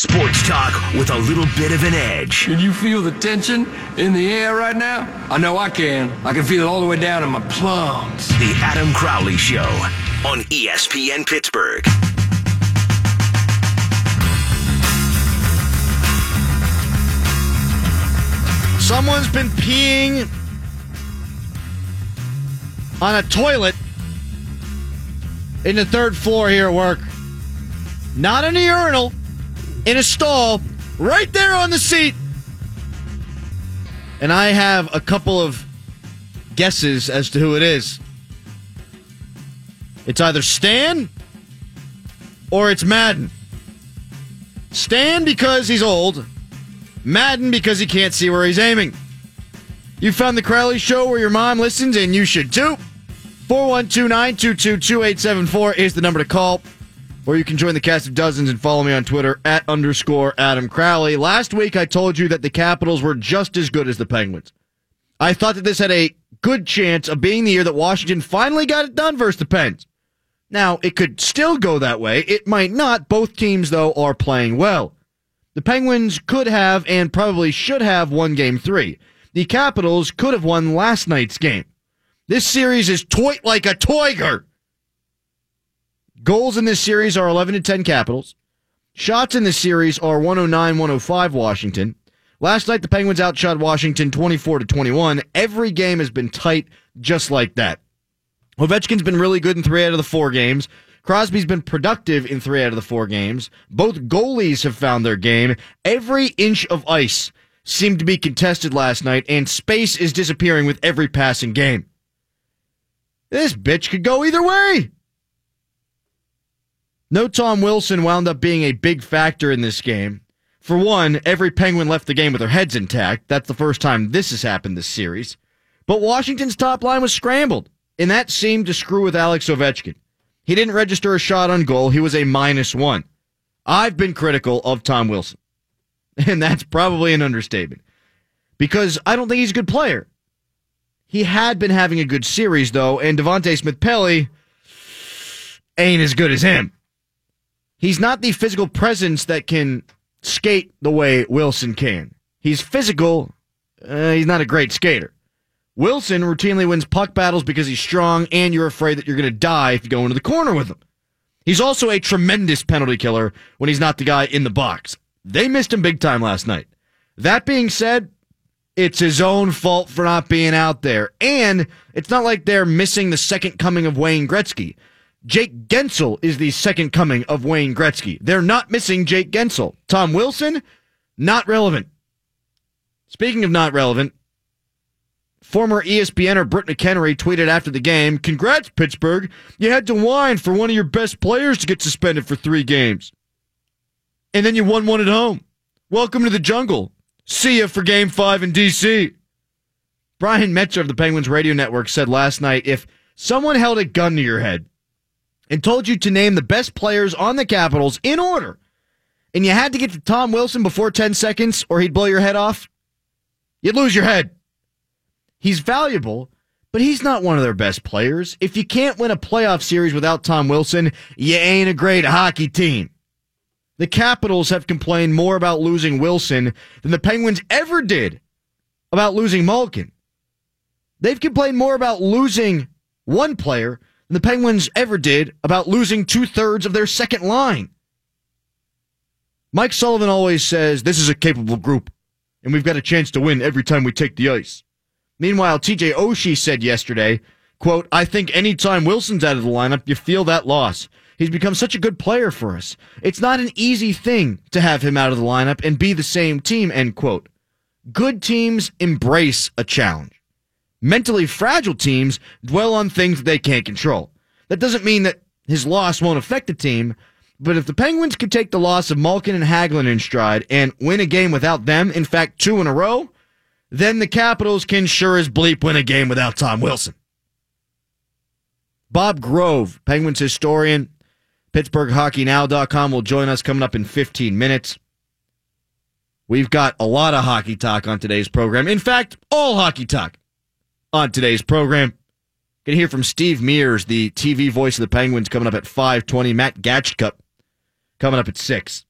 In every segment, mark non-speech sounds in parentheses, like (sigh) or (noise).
Sports talk with a little bit of an edge. Can you feel the tension in the air right now? I know I can. I can feel it all the way down in my plums. The Adam Crowley Show on ESPN Pittsburgh. Someone's been peeing on a toilet in the third floor here at work. Not in the urinal, in a stall, right there on the seat. And I have a couple of guesses as to who it is. It's either Stan or it's Madden. Stan because he's old, Madden because he can't see where he's aiming. You found the Crowley Show where your mom listens, and you should too. 412 922 2874 is the number to call. Or you can join the cast of dozens and follow me on Twitter at underscore Adam Crowley. Last week I told you that the Capitals were just as good as the Penguins. I thought that this had a good chance of being the year that Washington finally got it done versus the Pens. Now, it could still go that way. It might not. Both teams, though, are playing well. The Penguins could have and probably should have won game three. The Capitals could have won last night's game. This series is toy like a toiger. Goals in this series are 11 to 10 Capitals. Shots in this series are 109 105 Washington. Last night, the Penguins outshot Washington 24 to 21. Every game has been tight just like that. Ovechkin's been really good in three out of the four games. Crosby's been productive in three out of the four games. Both goalies have found their game. Every inch of ice seemed to be contested last night, and space is disappearing with every passing game. This bitch could go either way. No Tom Wilson wound up being a big factor in this game. For one, every Penguin left the game with their heads intact. That's the first time this has happened this series. But Washington's top line was scrambled, and that seemed to screw with Alex Ovechkin. He didn't register a shot on goal. He was a minus one. I've been critical of Tom Wilson, (laughs) and that's probably an understatement because I don't think he's a good player. He had been having a good series, though, and Devante Smith Pelly ain't as good as him. He's not the physical presence that can skate the way Wilson can. He's physical, uh, he's not a great skater. Wilson routinely wins puck battles because he's strong and you're afraid that you're going to die if you go into the corner with him. He's also a tremendous penalty killer when he's not the guy in the box. They missed him big time last night. That being said, it's his own fault for not being out there. And it's not like they're missing the second coming of Wayne Gretzky. Jake Guentzel is the second coming of Wayne Gretzky. They're not missing Jake Guentzel. Tom Wilson, not relevant. Speaking of not relevant, former ESPNer Britt McHenry tweeted after the game, Congrats, Pittsburgh. You had to whine for one of your best players to get suspended for three games. And then you won one at home. Welcome to the jungle. See ya for game five in D.C. Brian Metzer of the Penguins Radio Network said last night if someone held a gun to your head and told you to name the best players on the Capitals in order, and you had to get to Tom Wilson before 10 seconds or he'd blow your head off, you'd lose your head. He's valuable, but he's not one of their best players. If you can't win a playoff series without Tom Wilson, you ain't a great hockey team. The Capitals have complained more about losing Wilson than the Penguins ever did about losing Malkin. They've complained more about losing one player than the Penguins ever did about losing two thirds of their second line. Mike Sullivan always says this is a capable group, and we've got a chance to win every time we take the ice. Meanwhile, TJ Oshie said yesterday, quote, I think anytime Wilson's out of the lineup, you feel that loss. He's become such a good player for us. It's not an easy thing to have him out of the lineup and be the same team, end quote. Good teams embrace a challenge. Mentally fragile teams dwell on things that they can't control. That doesn't mean that his loss won't affect the team, but if the Penguins could take the loss of Malkin and Hagelin in stride and win a game without them, in fact, two in a row, then the Capitals can sure as bleep win a game without Tom Wilson. Bob Grove, Penguins historian, PittsburghHockeyNow.com will join us coming up in 15 minutes. We've got a lot of hockey talk on today's program. In fact, all hockey talk on today's program. Going to hear from Steve Mears, the TV voice of the Penguins, coming up at 520. Matt Gajtka coming up at 6.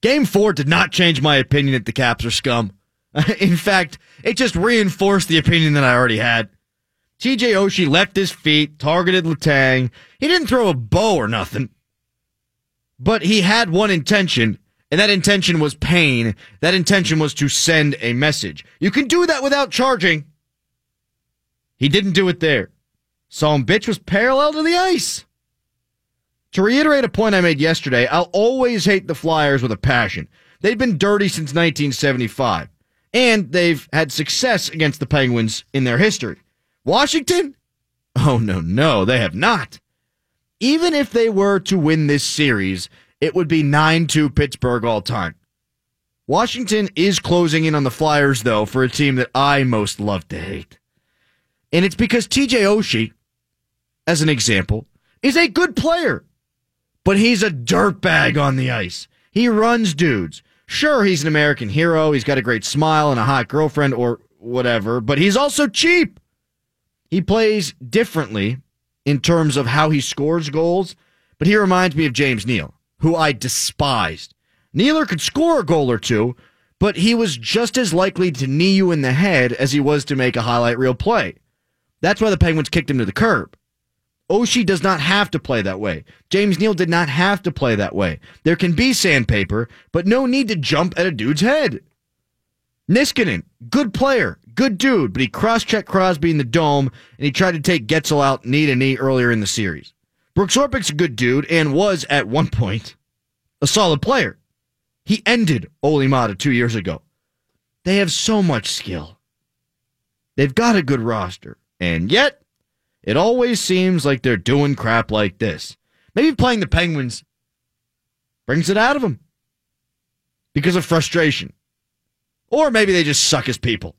Game four did not change my opinion that the Caps are scum. (laughs) In fact, it just reinforced the opinion that I already had. TJ Oshie left his feet, targeted Letang. He didn't throw a bow or nothing. But he had one intention, and that intention was pain. That intention was to send a message. You can do that without charging. He didn't do it there. Him bitch was parallel to the ice. To reiterate a point I made yesterday, I'll always hate the Flyers with a passion. They've been dirty since 1975, and they've had success against the Penguins in their history. Washington? Oh, no, no, they have not. Even if they were to win this series, it would be 9 2 Pittsburgh all time. Washington is closing in on the Flyers, though, for a team that I most love to hate. And it's because TJ Oshie, as an example, is a good player, but he's a dirtbag on the ice. He runs dudes. Sure, he's an American hero. He's got a great smile and a hot girlfriend or whatever, but he's also cheap. He plays differently in terms of how he scores goals, but he reminds me of James Neal, who I despised. Nealer could score a goal or two, but he was just as likely to knee you in the head as he was to make a highlight reel play. That's why the Penguins kicked him to the curb. Oshie does not have to play that way. James Neal did not have to play that way. There can be sandpaper, but no need to jump at a dude's head. Niskanen, good player, good dude, but he cross-checked Crosby in the dome, and he tried to take Guentzel out knee to knee earlier in the series. Brooks Orpik's a good dude and was, at one point, a solid player. He ended Olli Maatta two years ago. They have so much skill. They've got a good roster, and yet it always seems like they're doing crap like this. Maybe playing the Penguins brings it out of them because of frustration. Or maybe they just suck as people.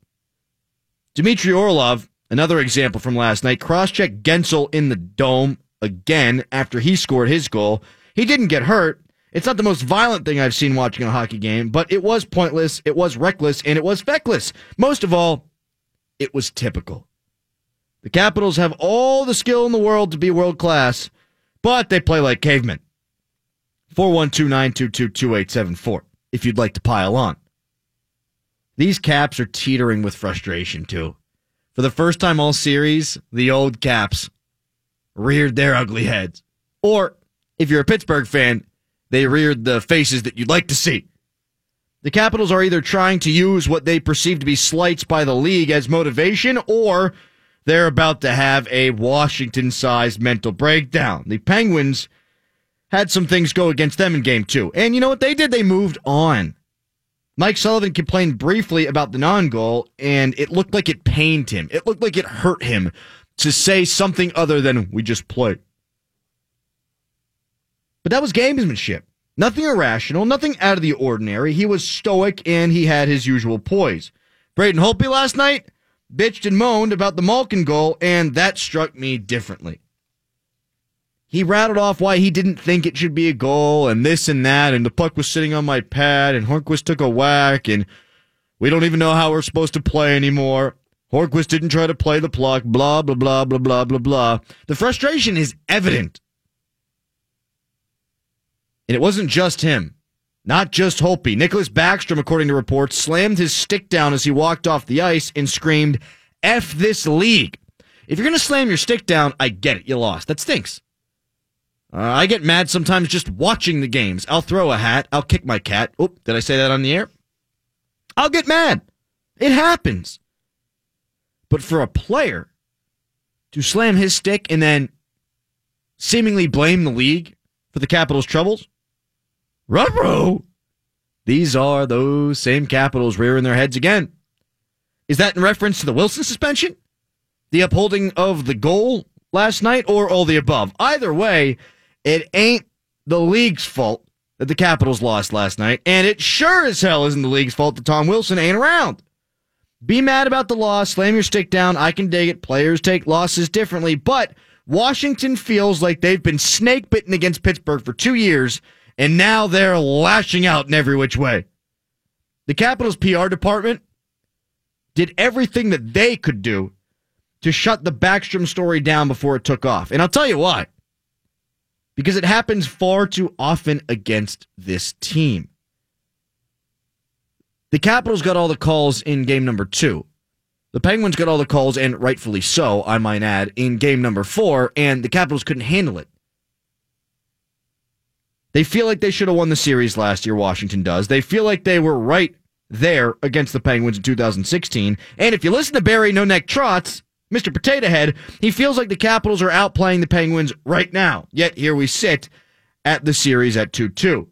Dmitry Orlov, another example from last night, cross checked Guentzel in the dome again after he scored his goal. He didn't get hurt. It's not the most violent thing I've seen watching a hockey game, but it was pointless, it was reckless, and it was feckless. Most of all, it was typical. The Capitals have all the skill in the world to be world class, but they play like cavemen. 412 922 2874 if you'd like to pile on. These Caps are teetering with frustration, too. For the first time all series, the old Caps reared their ugly heads. Or, if you're a Pittsburgh fan, they reared the faces that you'd like to see. The Capitals are either trying to use what they perceive to be slights by the league as motivation, or they're about to have a Washington sized mental breakdown. The Penguins had some things go against them in game two. And you know what they did? They moved on. Mike Sullivan complained briefly about the non goal, and it looked like it pained him. It looked like it hurt him to say something other than, we just played. But that was gamesmanship. Nothing irrational, nothing out of the ordinary. He was stoic and he had his usual poise. Braden Holtby last night, bitched and moaned about the Malkin goal, and that struck me differently. He rattled off why he didn't think it should be a goal, and this and that, and the puck was sitting on my pad, and Hornqvist took a whack, and we don't even know how we're supposed to play anymore. Hornqvist didn't try to play the puck, blah, blah, blah, blah, blah, blah, blah. The frustration is evident. And it wasn't just him. Not just Holtby. Nicklas Backstrom, according to reports, slammed his stick down as he walked off the ice and screamed, F this league. If you're going to slam your stick down, I get it. You lost. That stinks. Uh, I get mad sometimes just watching the games. I'll throw a hat. I'll kick my cat. Oh, did I say that on the air? I'll get mad. It happens. But for a player to slam his stick and then seemingly blame the league for the Capitals' troubles, Ruh-roh! These are those same Capitals rearing their heads again. Is that in reference to the Wilson suspension? The upholding of the goal last night or all the above? Either way, it ain't the league's fault that the Capitals lost last night, and it sure as hell isn't the league's fault that Tom Wilson ain't around. Be mad about the loss, slam your stick down. I can dig it. Players take losses differently, but Washington feels like they've been snake bitten against Pittsburgh for two years and now they're lashing out in every which way. The Capitals PR department did everything that they could do to shut the Backstrom story down before it took off. And I'll tell you why. Because it happens far too often against this team. The Capitals got all the calls in game number two. The Penguins got all the calls, and rightfully so, I might add, in game number four, and the Capitals couldn't handle it. They feel like they should have won the series last year, Washington does. They feel like they were right there against the Penguins in 2016. And if you listen to Barry No Neck Trotz, Mr. Potato Head, he feels like the Capitals are outplaying the Penguins right now. Yet here we sit at the series at 2 2.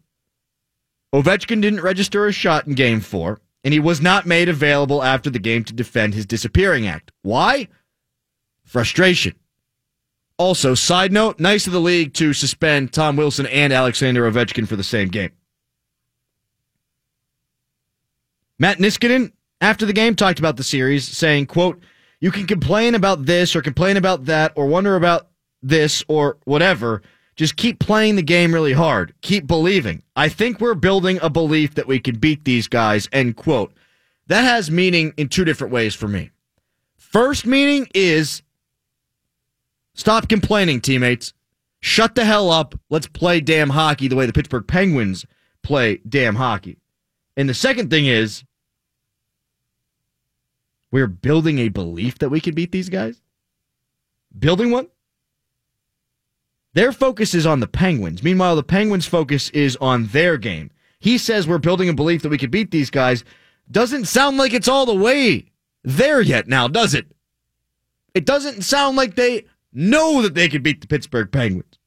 Ovechkin didn't register a shot in game four, and he was not made available after the game to defend his disappearing act. Why? Frustration. Also, side note, nice of the league to suspend Tom Wilson and Alexander Ovechkin for the same game. Matt Niskanen, after the game, talked about the series, saying, quote, you can complain about this or complain about that or wonder about this or whatever. Just keep playing the game really hard. Keep believing. I think we're building a belief that we can beat these guys, end quote. That has meaning in two different ways for me. First meaning is stop complaining, teammates. Shut the hell up. Let's play damn hockey the way the Pittsburgh Penguins play damn hockey. And the second thing is we're building a belief that we can beat these guys? Building one? Their focus is on the Penguins. Meanwhile, the Penguins' focus is on their game. He says we're building a belief that we can beat these guys. Doesn't sound like it's all the way there yet now, does it? It doesn't sound like they know that they can beat the Pittsburgh Penguins.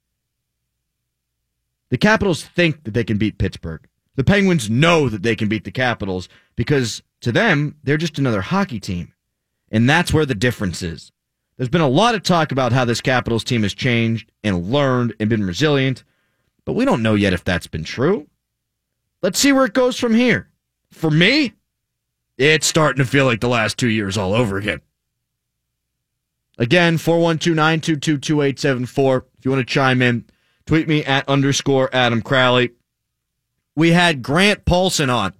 The Capitals think that they can beat Pittsburgh. The Penguins know that they can beat the Capitals because to them, they're just another hockey team. And that's where the difference is. There's been a lot of talk about how this Capitals team has changed and learned and been resilient, but we don't know yet if that's been true. Let's see where it goes from here. For me, it's starting to feel like the last two years all over again. Again, 412 922 2874. If you want to chime in, tweet me at underscore Adam Crowley. We had Grant Paulson on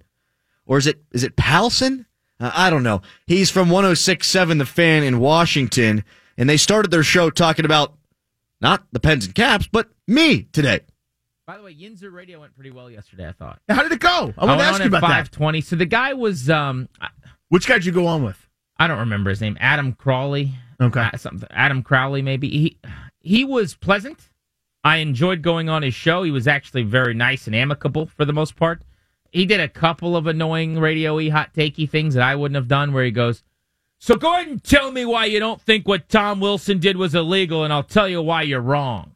or is it is it Palson? Uh, I don't know. He's from 106.7 The Fan in Washington, and they started their show talking about not the Pens and Caps, but me today. By the way, Yinzer Radio went pretty well yesterday. I thought. How did it go? I want to ask you about 520. that. So the guy was. Um, Which guy did you go on with? I don't remember his name. Adam Crawley. Okay. Uh, something. Adam Crowley, maybe. He he was pleasant. I enjoyed going on his show. He was actually very nice and amicable for the most part he did a couple of annoying radio-y hot takey things that I wouldn't have done where he goes, So go ahead and tell me why you don't think what Tom Wilson did was illegal and I'll tell you why you're wrong.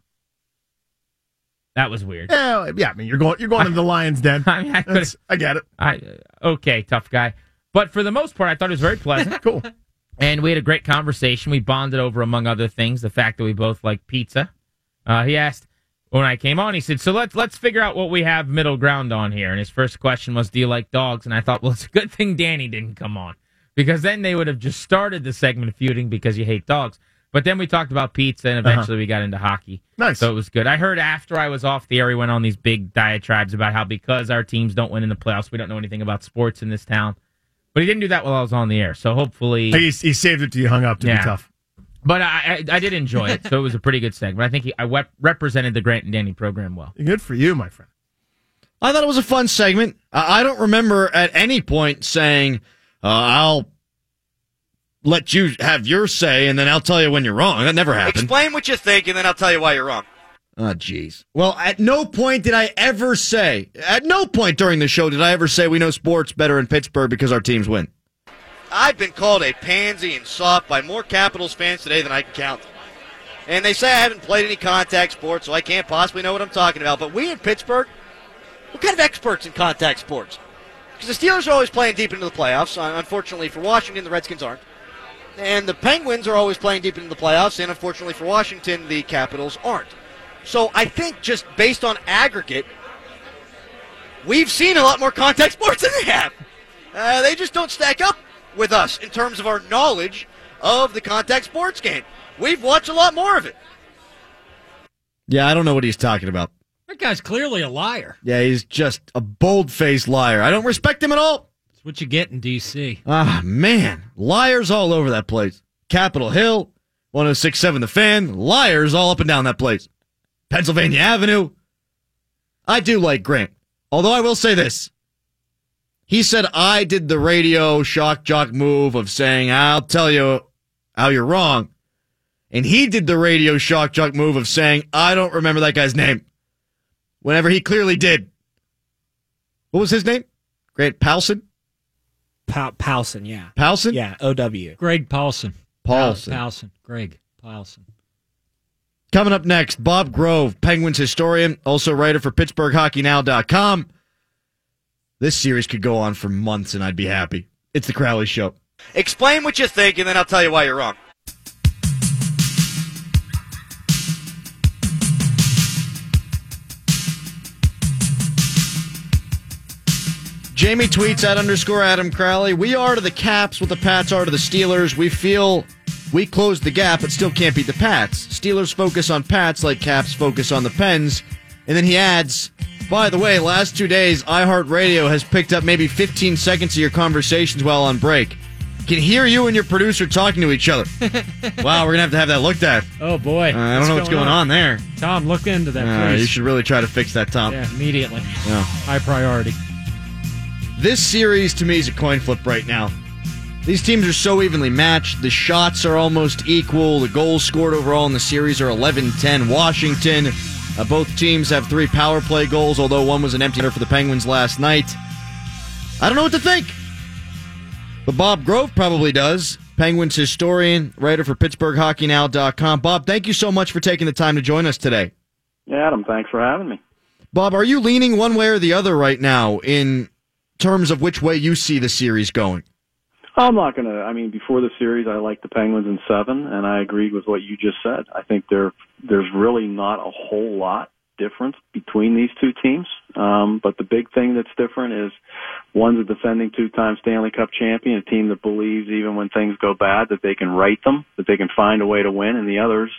That was weird. Yeah, yeah. I mean, you're going, you're going to the lion's den. (laughs) I, mean, I, I get it. I, okay, tough guy. But for the most part, I thought it was very pleasant. (laughs) cool. And we had a great conversation. We bonded over, among other things, the fact that we both like pizza. Uh, he asked, when I came on, he said, "So let's let's figure out what we have middle ground on here." And his first question was, "Do you like dogs?" And I thought, well, it's a good thing Danny didn't come on because then they would have just started the segment feuding because you hate dogs. But then we talked about pizza, and uh-huh. eventually uh-huh. we got into hockey. Nice. So it was good. I heard after I was off the air, he went on these big diatribes about how because our teams don't win in the playoffs, we don't know anything about sports in this town. But he didn't do that while I was on the air. So hopefully, he, he saved it to you hung up to yeah. be tough. But I, I, I did enjoy it, so it was a pretty good segment. I think he, I wep- represented the Grant and Danny program well. Good for you, my friend. I thought it was a fun segment. I don't remember at any point saying, uh, "I'll let you have your say, and then I'll tell you when you're wrong." That never happened. Explain what you think, and then I'll tell you why you're wrong. Oh, jeez. Well, at no point did I ever say, at no point during the show did I ever say we know sports better in Pittsburgh because our teams win. I've been called a pansy and soft by more Capitals fans today than I can count. And they say I haven't played any contact sports, so I can't possibly know what I'm talking about. But we in Pittsburgh, we're kind of experts in contact sports. Because the Steelers are always playing deep into the playoffs. Unfortunately for Washington, the Redskins aren't. And the Penguins are always playing deep into the playoffs. And unfortunately for Washington, the Capitals aren't. So I think just based on aggregate, we've seen a lot more contact (laughs) sports than they have. Uh, they just don't stack up with us in terms of our knowledge of the contact sports game. We've watched a lot more of it. Yeah, I don't know what he's talking about. That guy's clearly a liar. Yeah, he's just a bold faced liar. I don't respect him at all. That's what you get in D.C. Ah, man. Liars all over that place. Capitol Hill, 1067 The Fan, liars all up and down that place. Pennsylvania Avenue. I do like Grant. Although I will say this He said I did the radio shock jock move of saying, I'll tell you how you're wrong. And he did the radio shock jock move of saying, I don't remember that guy's name. Whenever he clearly did. What was his name? Grant Paulson? Pa- Paulson, yeah. Paulson? Yeah, O-W. Greg Paulson. Paulson. Paulson. Greg Paulson. Coming up next, Bob Grove, Penguins historian, also writer for PittsburghHockeyNow.com. This series could go on for months and I'd be happy. It's the Crowley Show. Explain what you think, and then I'll tell you why you're wrong. Jamie tweets at underscore Adam Crowley. We are to the Caps what the Pats are to the Steelers. We feel we closed the gap, but still can't beat the Pats. Steelers focus on Pats like Caps focus on the Pens. And then he adds, by the way, last two days, iHeartRadio has picked up maybe 15 seconds of your conversations while on break. Can hear you and your producer talking to each other. (laughs) wow, we're going to have to have that looked at. Oh, boy. Uh, I don't know what's going on, there. Tom, look into that, Uh, please. you should really try to fix that, Tom. Yeah, immediately. Yeah. High priority. This series to me is a coin flip right now. These teams are so evenly matched. The shots are almost equal. The goals scored overall in the series are 11 10 Washington. Uh, both teams have three power play goals, although one was an empty netter for the Penguins last night. I don't know what to think. But Bob Grove probably does. Penguins historian, writer for PittsburghHockeyNow.com. Bob, thank you so much for taking the time to join us today. Yeah, Adam, thanks for having me. Bob, are you leaning one way or the other right now in terms of which way you see the series going? I'm not going to. I mean, before the series, I like the Penguins in seven, and I agreed with what you just said. I think there there's really not a whole lot difference between these two teams. Um, but the big thing that's different is one's a defending two-time Stanley Cup champion, a team that believes even when things go bad that they can right them, that they can find a way to win, and the others,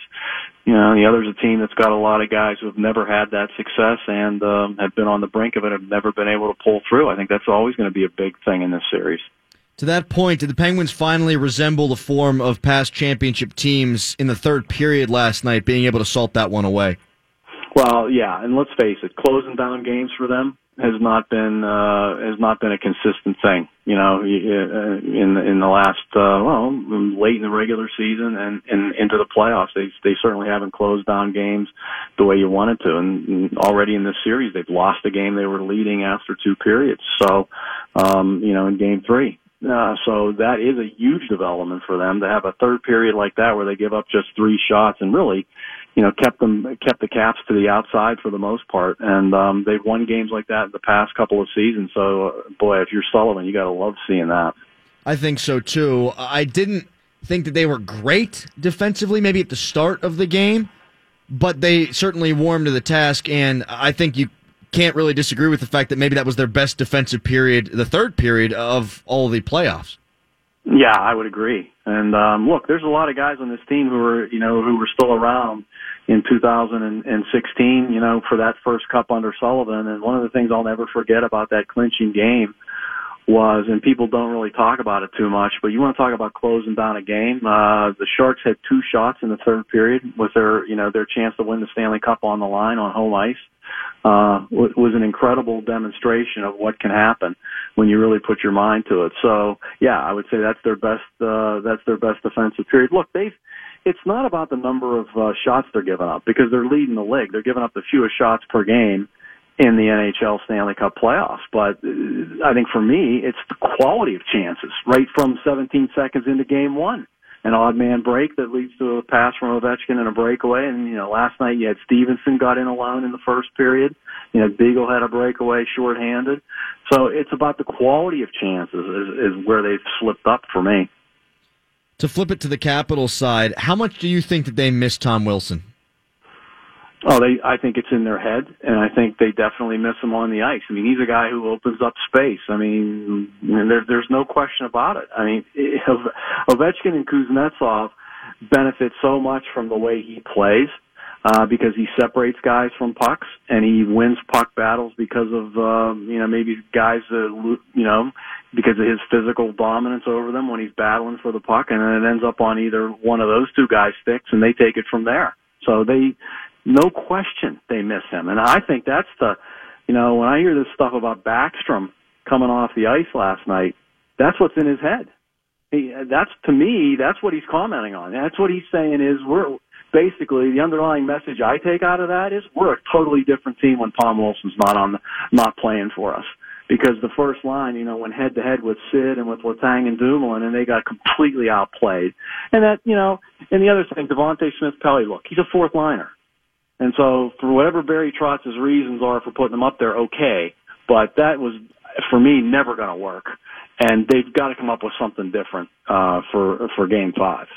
you know, the other's a team that's got a lot of guys who have never had that success and um, have been on the brink of it, have never been able to pull through. I think that's always going to be a big thing in this series. To that point, did the Penguins finally resemble the form of past championship teams in the third period last night, being able to salt that one away? Well, yeah, and let's face it, closing down games for them has not been uh, has not been a consistent thing. You know, uh, in in the last uh, well, late in the regular season and, and into the playoffs, they they certainly haven't closed down games the way you wanted to. And already in this series, they've lost a game they were leading after two periods. So, um, you know, in game three. Uh, so that is a huge development for them to have a third period like that where they give up just three shots and really you know, kept them kept the Caps to the outside for the most part, and um, they've won games like that in the past couple of seasons. So, uh, boy, if you're Sullivan, you got to love seeing that. I think so too. I didn't think that they were great defensively, maybe at the start of the game, but they certainly warmed to the task, and I think you can't really disagree with the fact that maybe that was their best defensive period, the third period of all the playoffs. Yeah, I would agree. And um, look, there's a lot of guys on this team who were, you know, who were still around in 2016, you know, for that first cup under Sullivan. And one of the things I'll never forget about that clinching game was, and people don't really talk about it too much, but you want to talk about closing down a game. Uh, the Sharks had two shots in the third period with their, you know, their chance to win the Stanley Cup on the line on home ice. Uh, was an incredible demonstration of what can happen when you really put your mind to it. So yeah, I would say that's their best, uh, that's their best defensive period. Look, they've, it's not about the number of uh, shots they're giving up because they're leading the league. They're giving up the fewest shots per game in the NHL Stanley Cup playoffs. But uh, I think for me, it's the quality of chances right from 17 seconds into game one. An odd man break that leads to a pass from Ovechkin and a breakaway. And, you know, last night you had Stephenson got in alone in the first period. You know, Beagle had a breakaway shorthanded. So it's about the quality of chances is, is where they've slipped up for me. To flip it to the Capital side, how much do you think that they miss Tom Wilson? Oh, they. I think it's in their head, and I think they definitely miss him on the ice. I mean, he's a guy who opens up space. I mean, there, there's no question about it. I mean, (laughs) Ovechkin and Kuznetsov benefit so much from the way he plays uh, because he separates guys from pucks and he wins puck battles because of um, you know maybe guys that you know because of his physical dominance over them when he's battling for the puck, and then it ends up on either one of those two guys' sticks, and they take it from there. So they no question they miss him. And I think that's the, you know, when I hear this stuff about Backstrom coming off the ice last night, that's what's in his head. He, that's to me, that's what he's commenting on. That's what he's saying is we're basically the underlying message I take out of that is we're a totally different team when Tom Wilson's not on, not playing for us. Because the first line, you know, went head to head with Sid and with Letang and Dumoulin, and they got completely outplayed. And that, you know, and the other thing, Devante Smith Pelly, look, he's a fourth liner. And so, for whatever Barry Trotz's reasons are for putting him up there, okay. But that was, for me, never going to work. And they've got to come up with something different uh, for for Game Five.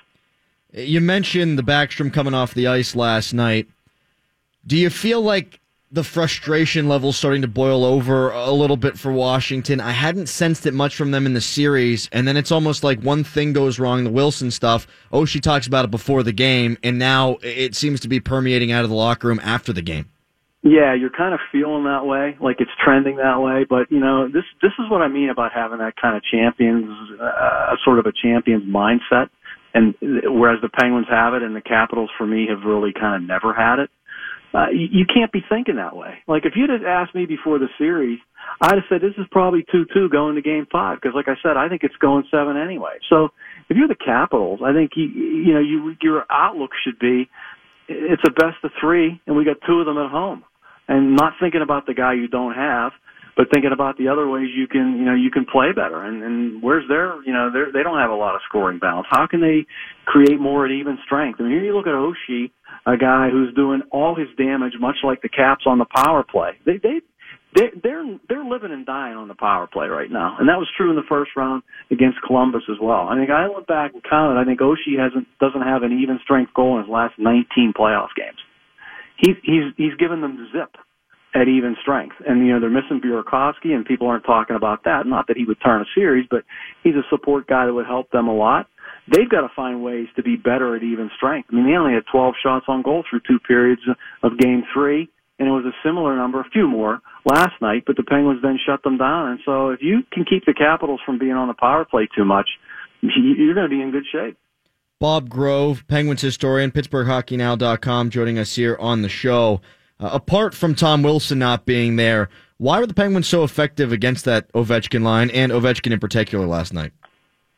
You mentioned the Backstrom coming off the ice last night. Do you feel like the frustration level starting to boil over a little bit for Washington? I hadn't sensed it much from them in the series, and then it's almost like one thing goes wrong, the Wilson stuff. Oh, she talks about it before the game, and now it seems to be permeating out of the locker room after the game. Yeah, you're kind of feeling that way, like it's trending that way. But you know, this this is what I mean about having that kind of champions, uh, sort of a champions mindset. And whereas the Penguins have it, and the Capitals, for me, have really kind of never had it. Uh, you, you can't be thinking that way. Like if you'd have asked me before the series, I'd have said this is probably two-two going to Game Five because, like I said, I think it's going seven anyway. So if you're the Capitals, I think you you know you your outlook should be it's a best of three, and we got two of them at home, and not thinking about the guy you don't have but thinking about the other ways you can, you know, you can play better. And, and where's their, you know, they they don't have a lot of scoring balance. How can they create more at even strength? I mean, here you look at Oshie, a guy who's doing all his damage, much like the Caps on the power play. They they they they're they're living and dying on the power play right now, and that was true in the first round against Columbus as well. I think I went back and counted. I think Oshie hasn't doesn't have an even strength goal in his last 19 playoff games. He's he's he's given them the zip at even strength. And, you know, they're missing Burakovsky and people aren't talking about that. Not that he would turn a series, but he's a support guy that would help them a lot. They've got to find ways to be better at even strength. I mean, they only had 12 shots on goal through two periods of game three, and it was a similar number, a few more last night, but the Penguins then shut them down. And so if you can keep the Capitals from being on the power play too much, you're going to be in good shape. Bob Grove, Penguins historian, PittsburghHockeyNow.com, joining us here on the show. Uh, apart from Tom Wilson not being there, why were the Penguins so effective against that Ovechkin line and Ovechkin in particular last night?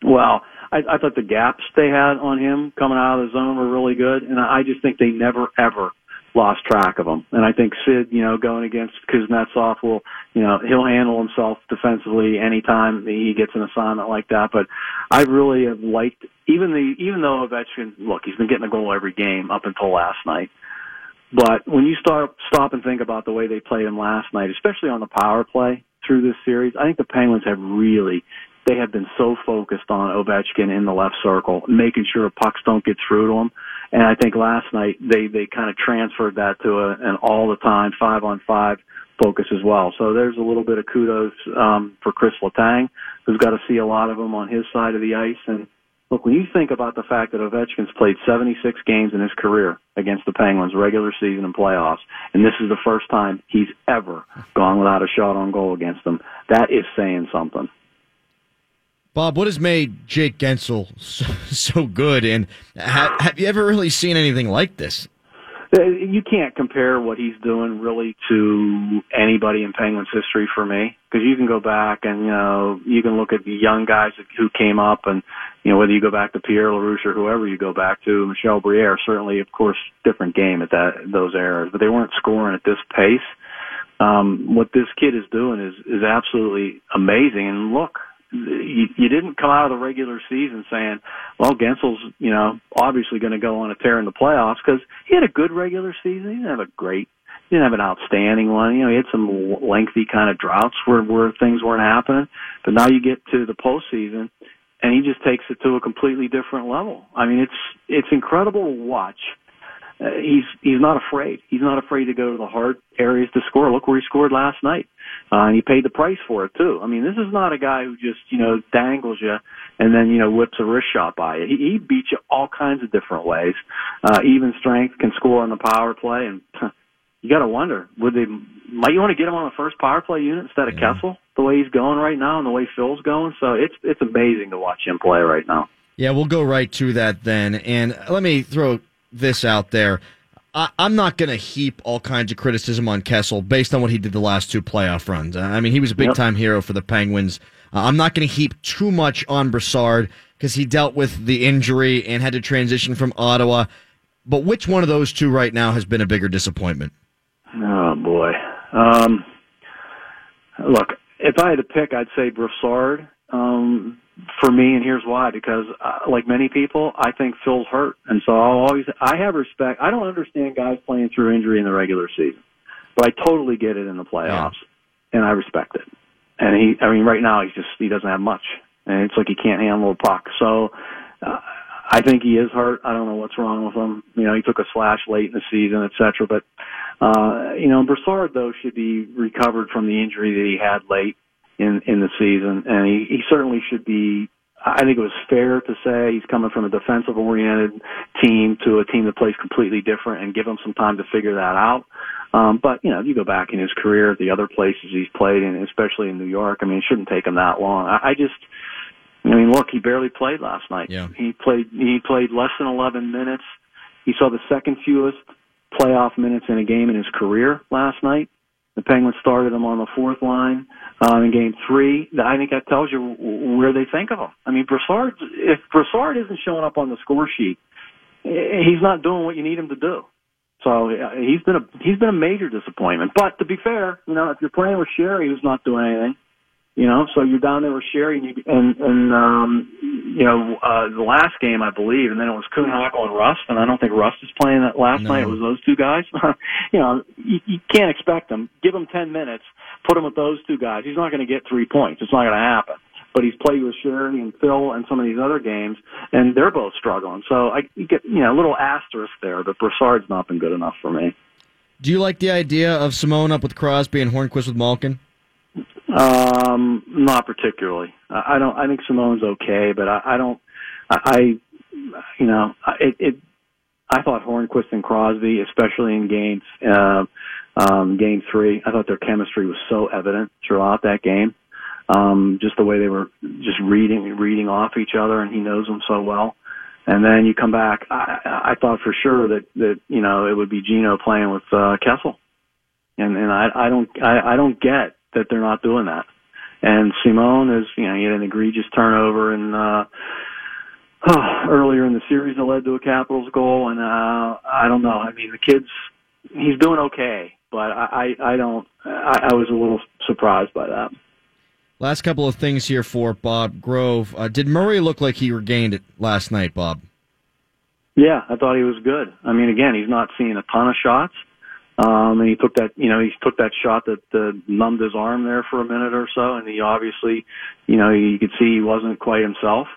Well, I, I thought the gaps they had on him coming out of the zone were really good, and I just think they never ever lost track of him. And I think Sid, you know, going against Kuznetsov will, you know, he'll handle himself defensively anytime he gets an assignment like that. But I really have liked even the even though Ovechkin, look, he's been getting a goal every game up until last night. But when you start stop and think about the way they played him last night, especially on the power play through this series, I think the Penguins have really they have been so focused on Ovechkin in the left circle, making sure pucks don't get through to him. And I think last night they they kind of transferred that to a, an all the time five on five focus as well. So there's a little bit of kudos um, for Chris Letang, who's got to see a lot of them on his side of the ice and Look, when you think about the fact that Ovechkin's played 76 games in his career against the Penguins, regular season and playoffs, and this is the first time he's ever gone without a shot on goal against them, that is saying something. Bob, what has made Jake Guentzel so, so good, and ha- have you ever really seen anything like this? Uh, you can't compare what he's doing really to anybody in Penguins history for me because you can go back and you know you can look at the young guys who came up and you know whether you go back to Pierre LaRouche or whoever you go back to Michel Briere certainly of course different game at that those eras but they weren't scoring at this pace um what this kid is doing is is absolutely amazing and look you, you didn't come out of the regular season saying, well, Guentzel's, you know, obviously going to go on a tear in the playoffs because he had a good regular season. He didn't have a great, he didn't have an outstanding one. You know, he had some lengthy kind of droughts where, where things weren't happening. But now you get to the postseason and he just takes it to a completely different level. I mean, it's, it's incredible to watch uh, he's he's not afraid. He's not afraid to go to the hard areas to score. Look where he scored last night, uh, and he paid the price for it too. I mean, this is not a guy who just you know dangles you and then you know whips a wrist shot by you. He, he beats you all kinds of different ways. Uh, even strength can score on the power play, and you got to wonder would they might you want to get him on the first power play unit instead of yeah. Kessel the way he's going right now and the way Phil's going. So it's it's amazing to watch him play right now. Yeah, we'll go right to that then, and let me throw this out there. I, am not going to heap all kinds of criticism on Kessel based on what he did the last two playoff runs. I mean, he was a big time hero for the Penguins. Uh, I'm not going to heap too much on Brassard because he dealt with the injury and had to transition from Ottawa. But which one of those two right now has been a bigger disappointment? Oh boy. Um, look, if I had to pick, I'd say Brassard. Um, for me, and here's why: because, uh, like many people, I think Phil's hurt, and so I'll always I have respect. I don't understand guys playing through injury in the regular season, but I totally get it in the playoffs, yeah. and I respect it. And he, I mean, right now he's just he doesn't have much, and it's like he can't handle a puck. So. Uh, I think he is hurt. I don't know what's wrong with him. You know, he took a slash late in the season, et cetera. But, uh, you know, Brassard, though, should be recovered from the injury that he had late in in the season, and he, he certainly should be. I think it was fair to say he's coming from a defensive oriented team to a team that plays completely different and give him some time to figure that out. Um, but you know, if you go back in his career, the other places he's played in, especially in New York, I mean, it shouldn't take him that long. I, I just, I mean, look, he barely played last night. Yeah. He played, he played less than 11 minutes. He saw the second fewest playoff minutes in a game in his career last night. The Penguins started him on the fourth line um, in Game Three. I think that tells you where they think of him. I mean, Brassard. If Brassard isn't showing up on the score sheet, he's not doing what you need him to do. So he's been a he's been a major disappointment. But to be fair, you know, if you're playing with Sheary, who's not doing anything, you know, so you're down there with Sheary and, you, and, and um, you know, uh, the last game, I believe, and then it was Kuhnhackl and Rust, and I don't think Rust is playing that last no. night. It was those two guys. (laughs) you know, you, you can't expect him. Give him 10 minutes, put him with those two guys. He's not going to get three points. It's not going to happen. But he's played with Sheary and Phil and some of these other games, and they're both struggling. So I you get, you know, a little asterisk there, but Brassard's not been good enough for me. Do you like the idea of Simon up with Crosby and Hornqvist with Malkin? Um, not particularly. I don't. I think Simon's okay, but I, I don't. I, I, you know, it, it. I thought Hornqvist and Crosby, especially in games, uh, um, game three, I thought their chemistry was so evident throughout that game. Um, just the way they were just reading, reading off each other, and he knows them so well. And then you come back. I, I thought for sure that that you know it would be Geno playing with uh, Kessel, and and I, I don't I, I don't get that they're not doing that. And Simon is, you know, he had an egregious turnover in uh, oh, earlier in the series that led to a Capitals goal, and uh, I don't know. I mean, the kid's he's doing okay, but I I, I don't. I, I was a little surprised by that. Last couple of things here for Bob Grove. Uh, did Murray look like he regained it last night, Bob? Yeah, I thought he was good. I mean, again, he's not seeing a ton of shots. Um, and he took that, you know, he took that shot that uh, numbed his arm there for a minute or so, and he obviously, you know, you could see he wasn't quite himself.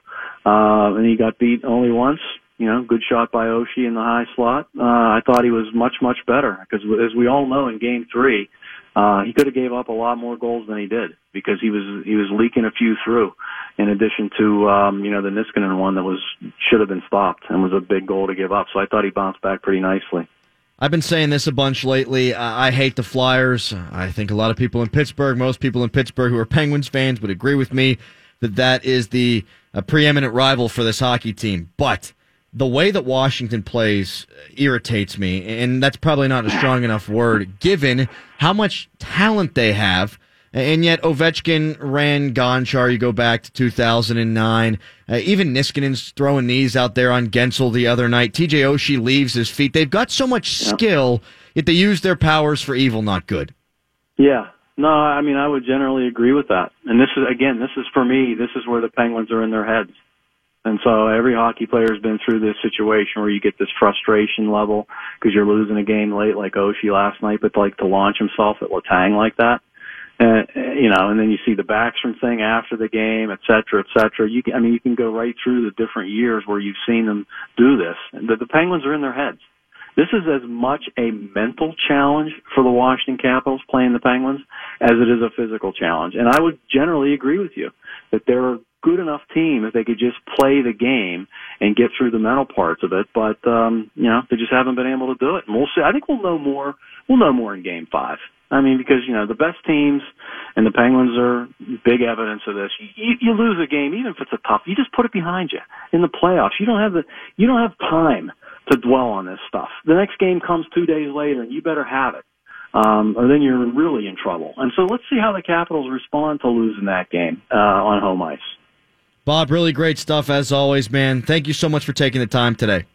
Uh, and he got beat only once. You know, good shot by Oshie in the high slot. Uh, I thought he was much, much better because, as we all know, in Game Three, uh, he could have gave up a lot more goals than he did because he was he was leaking a few through. In addition to, um, you know, the Niskanen one that was should have been stopped and was a big goal to give up. So I thought he bounced back pretty nicely. I've been saying this a bunch lately. I hate the Flyers. I think a lot of people in Pittsburgh, most people in Pittsburgh who are Penguins fans, would agree with me that that is the uh, preeminent rival for this hockey team. But the way that Washington plays irritates me, and that's probably not a strong enough word, given how much talent they have and yet Ovechkin ran Gonchar. You go back to 2009. Uh, even Niskanen's throwing these out there on Guentzel the other night. TJ Oshie leaves his feet. They've got so much skill, yet they use their powers for evil, not good. Yeah. No, I mean, I would generally agree with that. And this is, again, this is for me, this is where the Penguins are in their heads. And so every hockey player has been through this situation where you get this frustration level because you're losing a game late like Oshie last night, but like to launch himself at Letang like that uh, you know, and then you see the Backstrom thing after the game, et cetera, et cetera. You can, I mean, you can go right through the different years where you've seen them do this. The, the Penguins are in their heads. This is as much a mental challenge for the Washington Capitals playing the Penguins as it is a physical challenge. And I would generally agree with you that they're a good enough team if they could just play the game and get through the mental parts of it. But, um, you know, they just haven't been able to do it. And we'll see. I think we'll know more. We'll know more in game five. I mean, because you know the best teams, and the Penguins are big evidence of this. You, you lose a game, even if it's a tough, you just put it behind you in the playoffs. You don't have the, you don't have time to dwell on this stuff. The next game comes two days later, and you better have it, um, or then you're really in trouble. And so let's see how the Capitals respond to losing that game uh, on home ice. Bob, really great stuff as always, man. Thank you so much for taking the time today.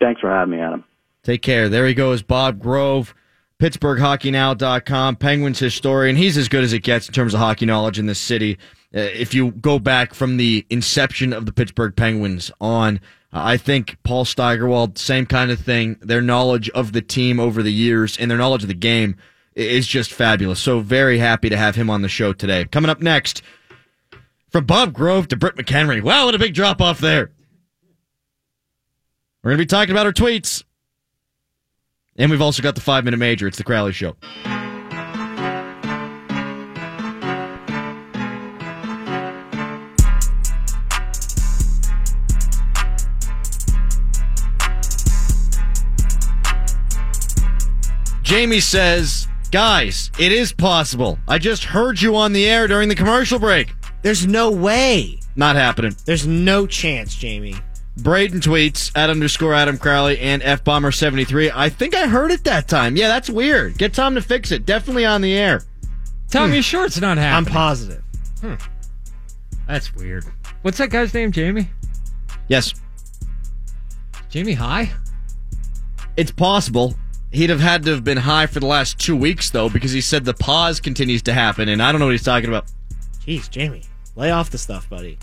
Thanks for having me, Adam. Take care. There he goes, Bob Grove, PittsburghHockeyNow.com, Penguins historian. He's as good as it gets in terms of hockey knowledge in this city. Uh, if you go back from the inception of the Pittsburgh Penguins on, uh, I think Paul Steigerwald, same kind of thing. Their knowledge of the team over the years and their knowledge of the game is just fabulous. So very happy to have him on the show today. Coming up next, from Bob Grove to Britt McHenry. Wow, what a big drop off there. We're going to be talking about our tweets. And we've also got the five minute major. It's the Crowley Show. Jamie says, Guys, it is possible. I just heard you on the air during the commercial break. There's no way. Not happening. There's no chance, Jamie. Braden tweets at underscore Adam Crowley and F Bomber seventy three. I think I heard it that time. Yeah, that's weird. Get Tom to fix it. Definitely on the air. Tom, hmm. you sure it's not happening? I'm happening? positive. Hmm. That's weird. What's that guy's name, Jamie? Yes, Jamie High? it's possible. He'd have had to have been high for the last two weeks though, because he said the pause continues to happen, and I don't know what he's talking about. Jeez, Jamie, lay off the stuff, buddy.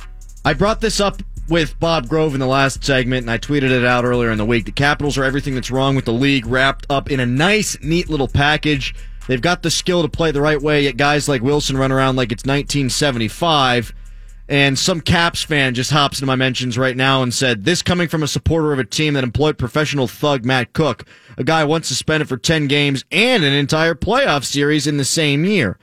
I brought this up with Bob Grove in the last segment, and I tweeted it out earlier in the week. The Capitals are everything that's wrong with the league wrapped up in a nice, neat little package. They've got the skill to play the right way, yet guys like Wilson run around like it's 1975. And some Caps fan just hops into my mentions right now and said, This coming from a supporter of a team that employed professional thug Matt Cooke, a guy once suspended for 10 games and an entire playoff series in the same year.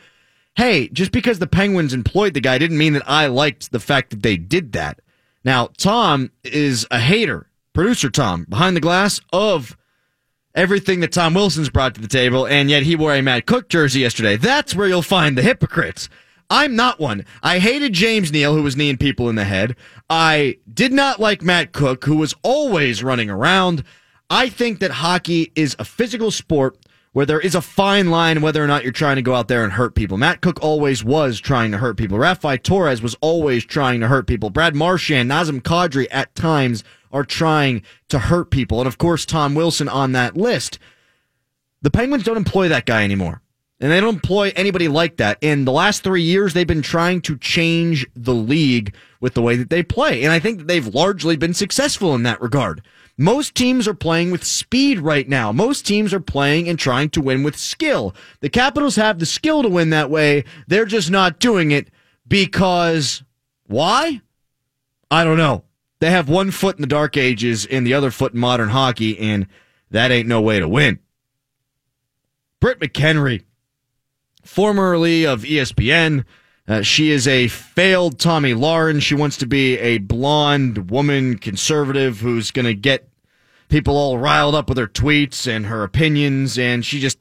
Hey, just because the Penguins employed the guy didn't mean that I liked the fact that they did that. Now, Tom is a hater, producer Tom, behind the glass of everything that Tom Wilson's brought to the table, and yet he wore a Matt Cooke jersey yesterday. That's where you'll find the hypocrites. I'm not one. I hated James Neal, who was kneeing people in the head. I did not like Matt Cooke, who was always running around. I think that hockey is a physical sport where there is a fine line whether or not you're trying to go out there and hurt people. Matt Cooke always was trying to hurt people. Rafael Torres was always trying to hurt people. Brad Marchand, Nazem Kadri at times are trying to hurt people. And of course, Tom Wilson on that list. The Penguins don't employ that guy anymore. And they don't employ anybody like that. In the last three years, they've been trying to change the league with the way that they play. And I think they've largely been successful in that regard. Most teams are playing with speed right now. Most teams are playing and trying to win with skill. The Capitals have the skill to win that way. They're just not doing it because why? I don't know. They have one foot in the dark ages and the other foot in modern hockey, and that ain't no way to win. Britt McHenry, formerly of ESPN. Uh, she is a failed Tomi Lahren. She wants to be a blonde woman conservative who's going to get people all riled up with her tweets and her opinions, and she just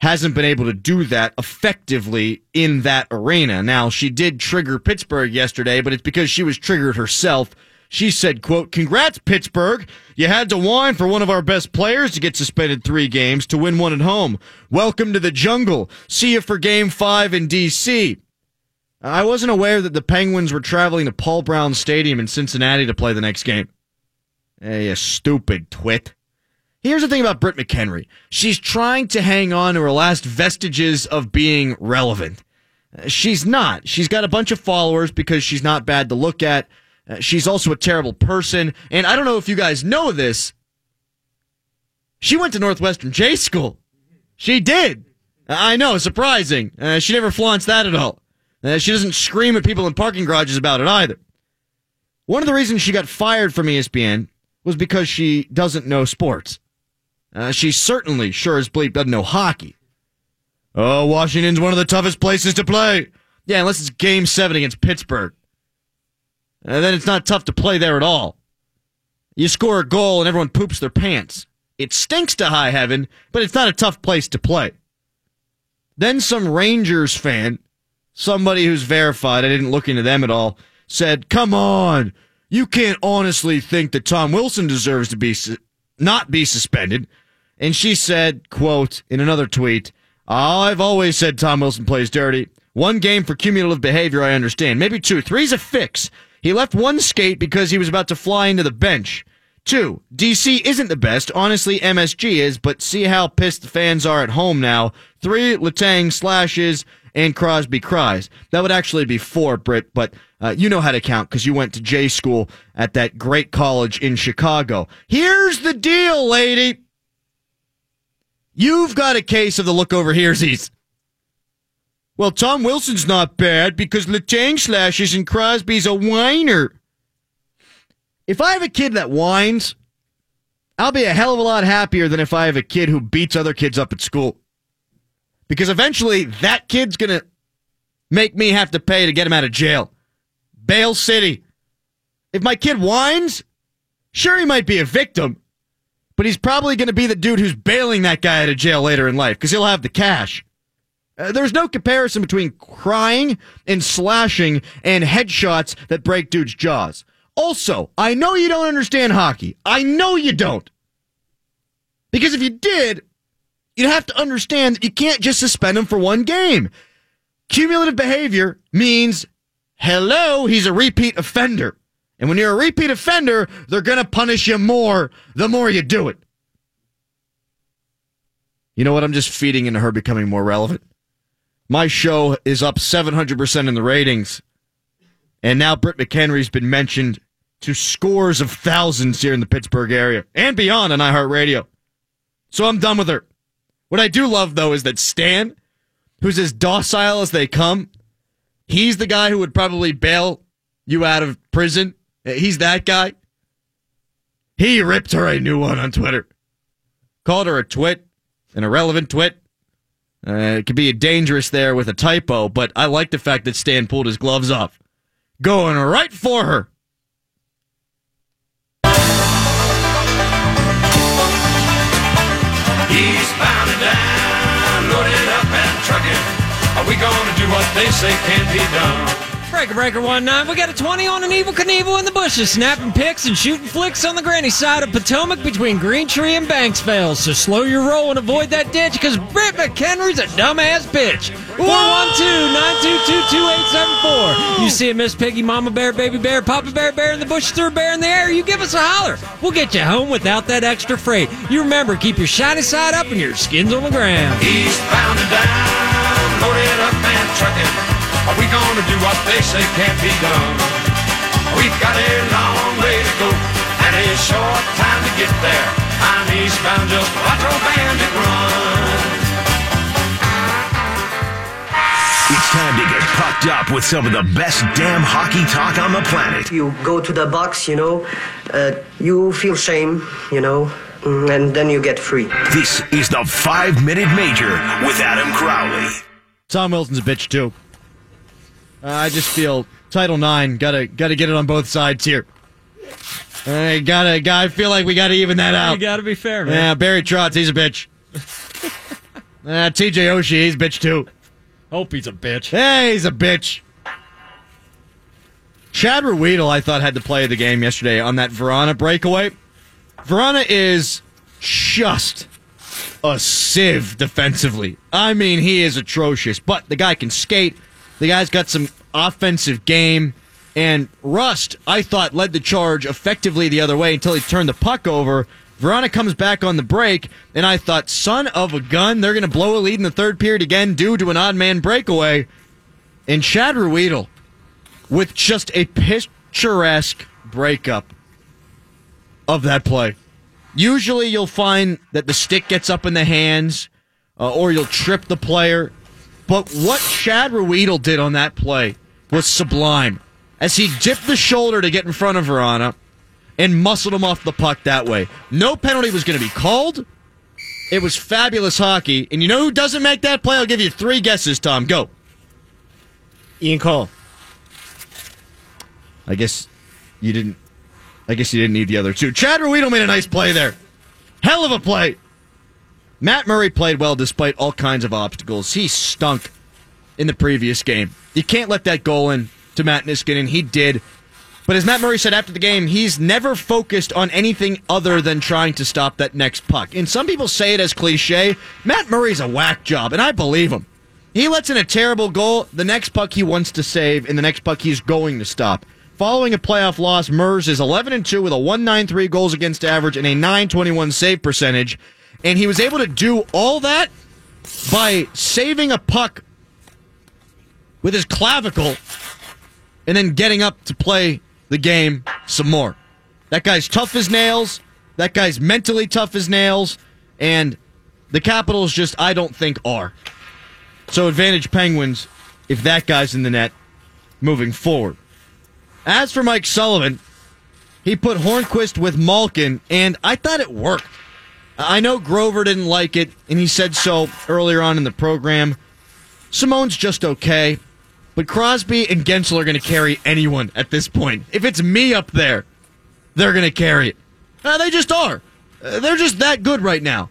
hasn't been able to do that effectively in that arena. Now, she did trigger Pittsburgh yesterday, but it's because she was triggered herself. She said, quote, Congrats, Pittsburgh. You had to whine for one of our best players to get suspended three games to win one at home. Welcome to the jungle. See you for game five in D.C. I wasn't aware that the Penguins were traveling to Paul Brown Stadium in Cincinnati to play the next game. Hey, you stupid twit. Here's the thing about Britt McHenry. She's trying to hang on to her last vestiges of being relevant. She's not. She's got a bunch of followers because she's not bad to look at. Uh, she's also a terrible person. And I don't know if you guys know this. She went to Northwestern J School. She did. I know, surprising. Uh, she never flaunts that at all. Uh, she doesn't scream at people in parking garages about it either. One of the reasons she got fired from ESPN was because she doesn't know sports. Uh, she certainly, sure as bleep, doesn't know hockey. Oh, Washington's one of the toughest places to play. Yeah, unless it's game seven against Pittsburgh. Uh, then it's not tough to play there at all. You score a goal and everyone poops their pants. It stinks to high heaven, but it's not a tough place to play. Then some Rangers fan, somebody who's verified, I didn't look into them at all, said, Come on, you can't honestly think that Tom Wilson deserves to be su- not be suspended. And she said, quote, in another tweet, I've always said Tom Wilson plays dirty. One game for cumulative behavior, I understand. Maybe two. Three's a fix. He left one skate because he was about to fly into the bench. Two, DC isn't the best. Honestly, MSG is, but see how pissed the fans are at home now. Three, Letang slashes and Crosby cries. That would actually be four, Britt, but uh, you know how to count because you went to J school at that great college in Chicago. Here's the deal, lady. You've got a case of the look over heresies. Well, Tom Wilson's not bad because Letang slashes and Crosby's a whiner. If I have a kid that whines, I'll be a hell of a lot happier than if I have a kid who beats other kids up at school. Because eventually that kid's going to make me have to pay to get him out of jail. Bail City. If my kid whines, sure, he might be a victim, but he's probably going to be the dude who's bailing that guy out of jail later in life because he'll have the cash. Uh, there's no comparison between crying and slashing and headshots that break dudes' jaws. Also, I know you don't understand hockey. I know you don't. Because if you did, you'd have to understand that you can't just suspend him for one game. Cumulative behavior means, hello, he's a repeat offender. And when you're a repeat offender, they're going to punish you more the more you do it. You know what? I'm just feeding into her becoming more relevant. My show is up 700% in the ratings. And now Britt McHenry's been mentioned to scores of thousands here in the Pittsburgh area and beyond on iHeartRadio. So I'm done with her. What I do love, though, is that Stan, who's as docile as they come, he's the guy who would probably bail you out of prison. He's that guy. He ripped her a new one on Twitter. Called her a twit, an irrelevant twit. Uh, it could be dangerous there with a typo, but I like the fact that Stan pulled his gloves off. Going right for her. And down, loaded up and trucking. Are we gonna do what they say can't be done? Breaker Breaker 1 9. We got a 20 on an Evel Knievel in the bushes, snapping picks and shooting flicks on the granny side of Potomac between Green Tree and Banksville. So slow your roll and avoid that ditch because Britt McHenry's a dumbass bitch. 412 922 You see a Miss Piggy, Mama Bear, Baby Bear, Papa Bear, Bear in the bushes, or bear in the air, you give us a holler. We'll get you home without that extra freight. You remember, keep your shiny side up and your skin's on the ground. Eastbound and down, loaded up and trucking. Are we gonna do what they say can't be done? We've got a long way to go and a short time to get there. I'm eastbound, just watch old bandit run. It's time to get pucked up with some of the best damn hockey talk on the planet. You go to the box, you know, uh, you feel shame, you know, mm, and then you get free. This is the Five Minute Major with Adam Crowley. Tom Wilson's a bitch too. Uh, I just feel Title Nine gotta gotta get it on both sides here. I gotta, gotta feel like we gotta even that out. You gotta be fair, man. Yeah, Barry Trotz, he's a bitch. (laughs) uh, TJ Oshie, he's a bitch too. Hope he's a bitch. Hey, he's a bitch. Chad Ruhwedel, I thought, had to play the game yesterday on that Vrana breakaway. Vrana is just a sieve defensively. I mean, he is atrocious, but the guy can skate. The guy's got some offensive game. And Rust, I thought, led the charge effectively the other way until he turned the puck over. Vrana comes back on the break, and I thought, son of a gun, they're going to blow a lead in the third period again due to an odd man breakaway. And Chad Ruhwedel, with just a picturesque breakup of that play. Usually you'll find that the stick gets up in the hands, uh, or you'll trip the player. But what Chad Ruhwedel did on that play was sublime. As he dipped the shoulder to get in front of Vrana and muscled him off the puck that way. No penalty was going to be called. It was fabulous hockey. And you know who doesn't make that play? I'll give you three guesses, Tom. Go. Ian Cole. I guess you didn't. I guess you didn't need the other two. Chad Ruhwedel made a nice play there. Hell of a play. Matt Murray played well despite all kinds of obstacles. He stunk in the previous game. You can't let that goal in to Matt Niskanen. He did. But as Matt Murray said after the game, he's never focused on anything other than trying to stop that next puck. And some people say it as cliche. Matt Murray's a whack job, and I believe him. He lets in a terrible goal. The next puck he wants to save, and the next puck he's going to stop. Following a playoff loss, Mers is 11 and 2 with a 193 goals against average and a 921 save percentage. And he was able to do all that by saving a puck with his clavicle and then getting up to play the game some more. That guy's tough as nails. That guy's mentally tough as nails. And the Capitals just, I don't think, are. So, advantage Penguins if that guy's in the net moving forward. As for Mike Sullivan, he put Hornqvist with Malkin, and I thought it worked. I know Grover didn't like it, and he said so earlier on in the program. Simon's just okay, but Crosby and Guentzel are going to carry anyone at this point. If it's me up there, they're going to carry it. Uh, they just are. Uh, they're just that good right now.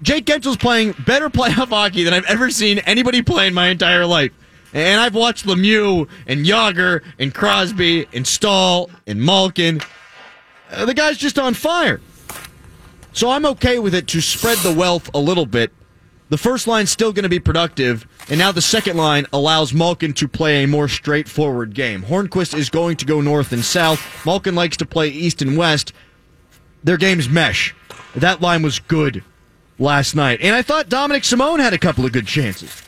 Jake Guentzel's playing better (laughs) playoff hockey than I've ever seen anybody play in my entire life. And I've watched Lemieux and Jagr and Crosby and Staal and Malkin. Uh, the guy's just on fire. So I'm okay with it to spread the wealth a little bit. The first line's still going to be productive, and now the second line allows Malkin to play a more straightforward game. Hornqvist is going to go north and south. Malkin likes to play east and west. Their games mesh. That line was good last night. And I thought Dominik Simon had a couple of good chances.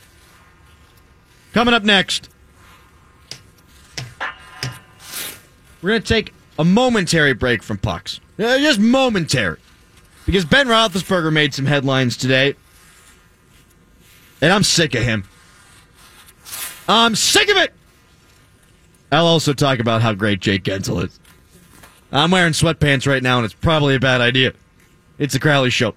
Coming up next, we're going to take a momentary break from pucks. Uh, just momentary. Because Ben Roethlisberger made some headlines today. And I'm sick of him. I'm sick of it! I'll also talk about how great Jake Guentzel is. I'm wearing sweatpants right now, and it's probably a bad idea. It's a Crowley Show.